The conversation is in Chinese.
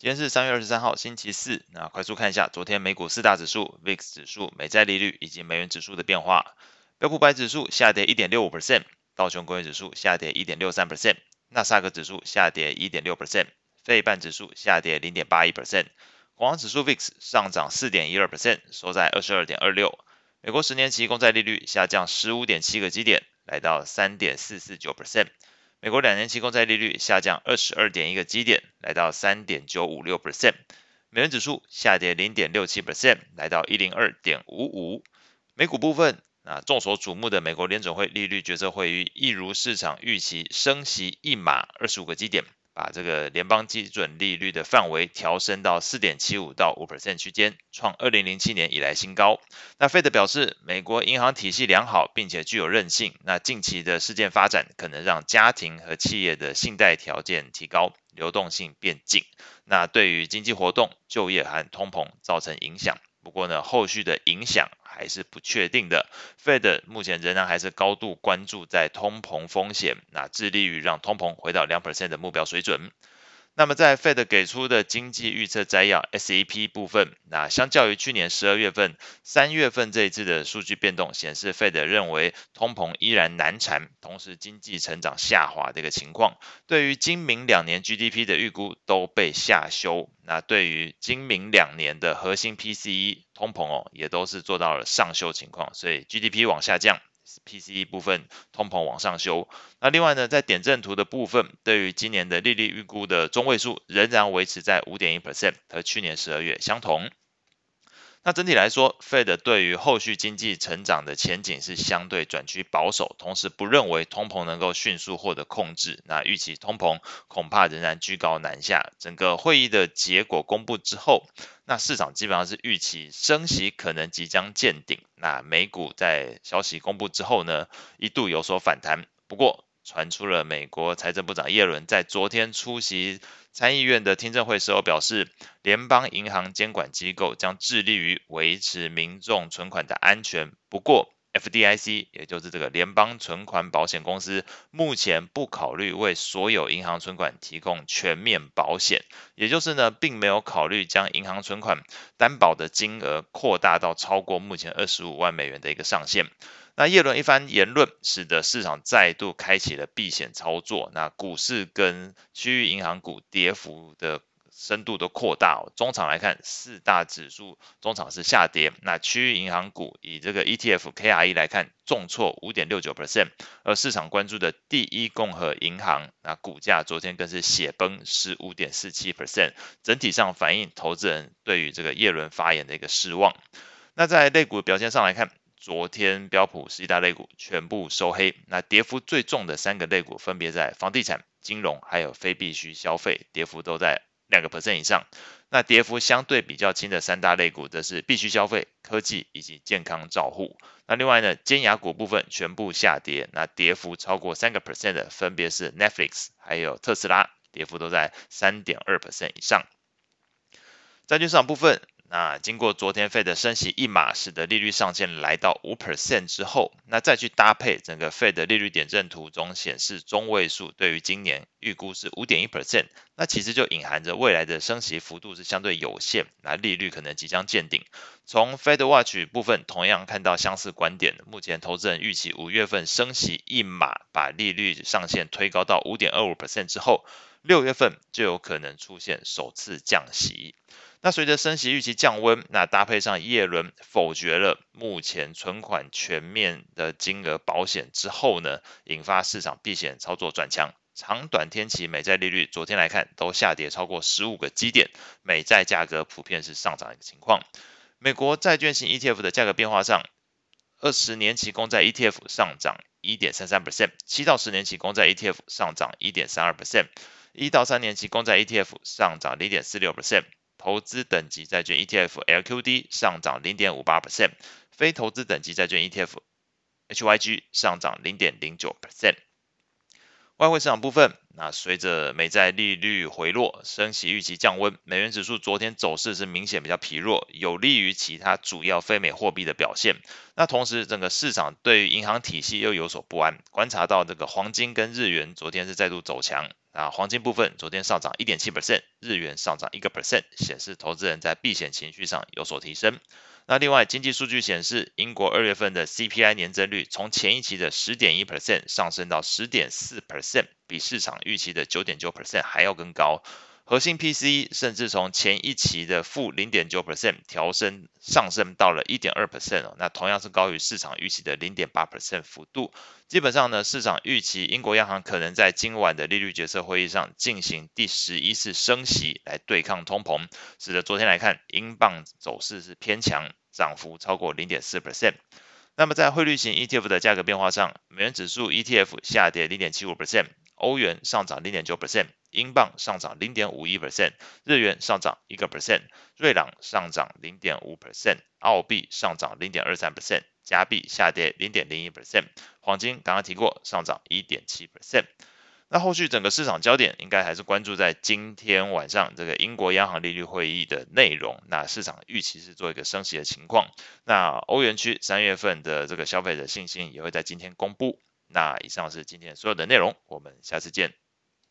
今天是三月二十三号，星期四。那快速看一下昨天美股四大指数、VIX 指数、美债利率以及美元指数的变化。标普百指数下跌一点六五 percent，道琼工业指数下跌一点六三 percent，纳斯达克指数下跌一点六 percent，费半指数下跌零点八一 percent，恐慌指数 VIX 上涨四点一二 percent，收在二十二点二六。美国十年期公债利率下降十五点七个基点，来到三点四四九 percent。美国两年期公债利率下降二十二点一个基点，来到三点九五六 percent。美元指数下跌零点六七 percent，来到一零二点五五。美股部分，啊，众所瞩目的美国联准会利率决策会议，一如市场预期，升息一码二十五个基点。把这个联邦基准利率的范围调升到四点七五到五 percent 区间，创二零零七年以来新高。那 Fed 表示，美国银行体系良好，并且具有韧性。那近期的事件发展可能让家庭和企业的信贷条件提高，流动性变紧。那对于经济活动、就业和通膨造成影响。不过呢，后续的影响还是不确定的。Fed 目前仍然还是高度关注在通膨风险，那致力于让通膨回到两 percent 的目标水准。那么在 Fed 给出的经济预测摘要 SEP 部分，那相较于去年十二月份、三月份这一次的数据变动显示，Fed 认为通膨依然难缠，同时经济成长下滑的一个情况。对于今明两年 GDP 的预估都被下修。那对于今明两年的核心 PCE 通膨哦，也都是做到了上修情况，所以 GDP 往下降。PCE 部分通膨往上修，那另外呢，在点阵图的部分，对于今年的利率预估的中位数仍然维持在五点一 percent，和去年十二月相同。那整体来说，Fed 对于后续经济成长的前景是相对转趋保守，同时不认为通膨能够迅速获得控制。那预期通膨恐怕仍然居高难下。整个会议的结果公布之后，那市场基本上是预期升息可能即将见顶。那美股在消息公布之后呢，一度有所反弹。不过，传出了美国财政部长耶伦在昨天出席参议院的听证会时候表示，联邦银行监管机构将致力于维持民众存款的安全。不过，FDIC 也就是这个联邦存款保险公司，目前不考虑为所有银行存款提供全面保险，也就是呢，并没有考虑将银行存款担保的金额扩大到超过目前二十五万美元的一个上限。那叶伦一番言论，使得市场再度开启了避险操作。那股市跟区域银行股跌幅的深度都扩大。中场来看，四大指数中场是下跌。那区域银行股以这个 ETF KRE 来看，重挫五点六九 percent。而市场关注的第一共和银行，那股价昨天更是血崩十五点四七 percent。整体上反映投资人对于这个叶伦发言的一个失望。那在类股表现上来看。昨天标普十一大类股全部收黑，那跌幅最重的三个类股分别在房地产、金融还有非必需消费，跌幅都在两个 percent 以上。那跌幅相对比较轻的三大类股则是必须消费、科技以及健康照护。那另外呢，尖牙股部分全部下跌，那跌幅超过三个 percent 的分别是 Netflix 还有特斯拉，跌幅都在三点二 percent 以上。债券市场部分。那经过昨天 Fed 升息一码，使得利率上限来到五 percent 之后，那再去搭配整个 Fed 利率点阵图中显示中位数对于今年预估是五点一 percent，那其实就隐含着未来的升息幅度是相对有限，那利率可能即将见顶。从 Fed Watch 部分同样看到相似观点，目前投资人预期五月份升息一码，把利率上限推高到五点二五 percent 之后，六月份就有可能出现首次降息。那随着升息预期降温，那搭配上叶伦否决了目前存款全面的金额保险之后呢，引发市场避险操作转强，长短天期美债利率昨天来看都下跌超过十五个基点，美债价格普遍是上涨的一个情况。美国债券型 ETF 的价格变化上，二十年期公债 ETF 上涨一点三三 percent，七到十年期公债 ETF 上涨一点三二 percent，一到三年期公债 ETF 上涨零点四六 percent。投资等级债券 ETF LQD 上涨零点五八 percent，非投资等级债券 ETF HYG 上涨零点零九 percent。外汇市场部分，那随着美债利率回落，升息预期降温，美元指数昨天走势是明显比较疲弱，有利于其他主要非美货币的表现。那同时，整个市场对于银行体系又有所不安，观察到这个黄金跟日元昨天是再度走强，那黄金部分昨天上涨一点七 percent，日元上涨一个 percent，显示投资人在避险情绪上有所提升。那另外，经济数据显示，英国二月份的 CPI 年增率从前一期的十点一 percent 上升到十点四 percent，比市场预期的九点九 percent 还要更高。核心 PCE 甚至从前一期的负零点九 percent 调升上升到了一点二 percent 哦，那同样是高于市场预期的零点八 percent 幅度。基本上呢，市场预期英国央行可能在今晚的利率决策会议上进行第十一次升息来对抗通膨，使得昨天来看，英镑走势是偏强，涨幅超过零点四 percent。那么在汇率型 ETF 的价格变化上，美元指数 ETF 下跌零点七五 percent，欧元上涨零点九 percent。英镑上涨零点五一 percent，日元上涨一个 percent，瑞郎上涨零点五 percent，澳币上涨零点二三 percent，加币下跌零点零一 percent，黄金刚刚提过上涨一点七 percent。那后续整个市场焦点应该还是关注在今天晚上这个英国央行利率会议的内容。那市场预期是做一个升息的情况。那欧元区三月份的这个消费者信心也会在今天公布。那以上是今天所有的内容，我们下次见。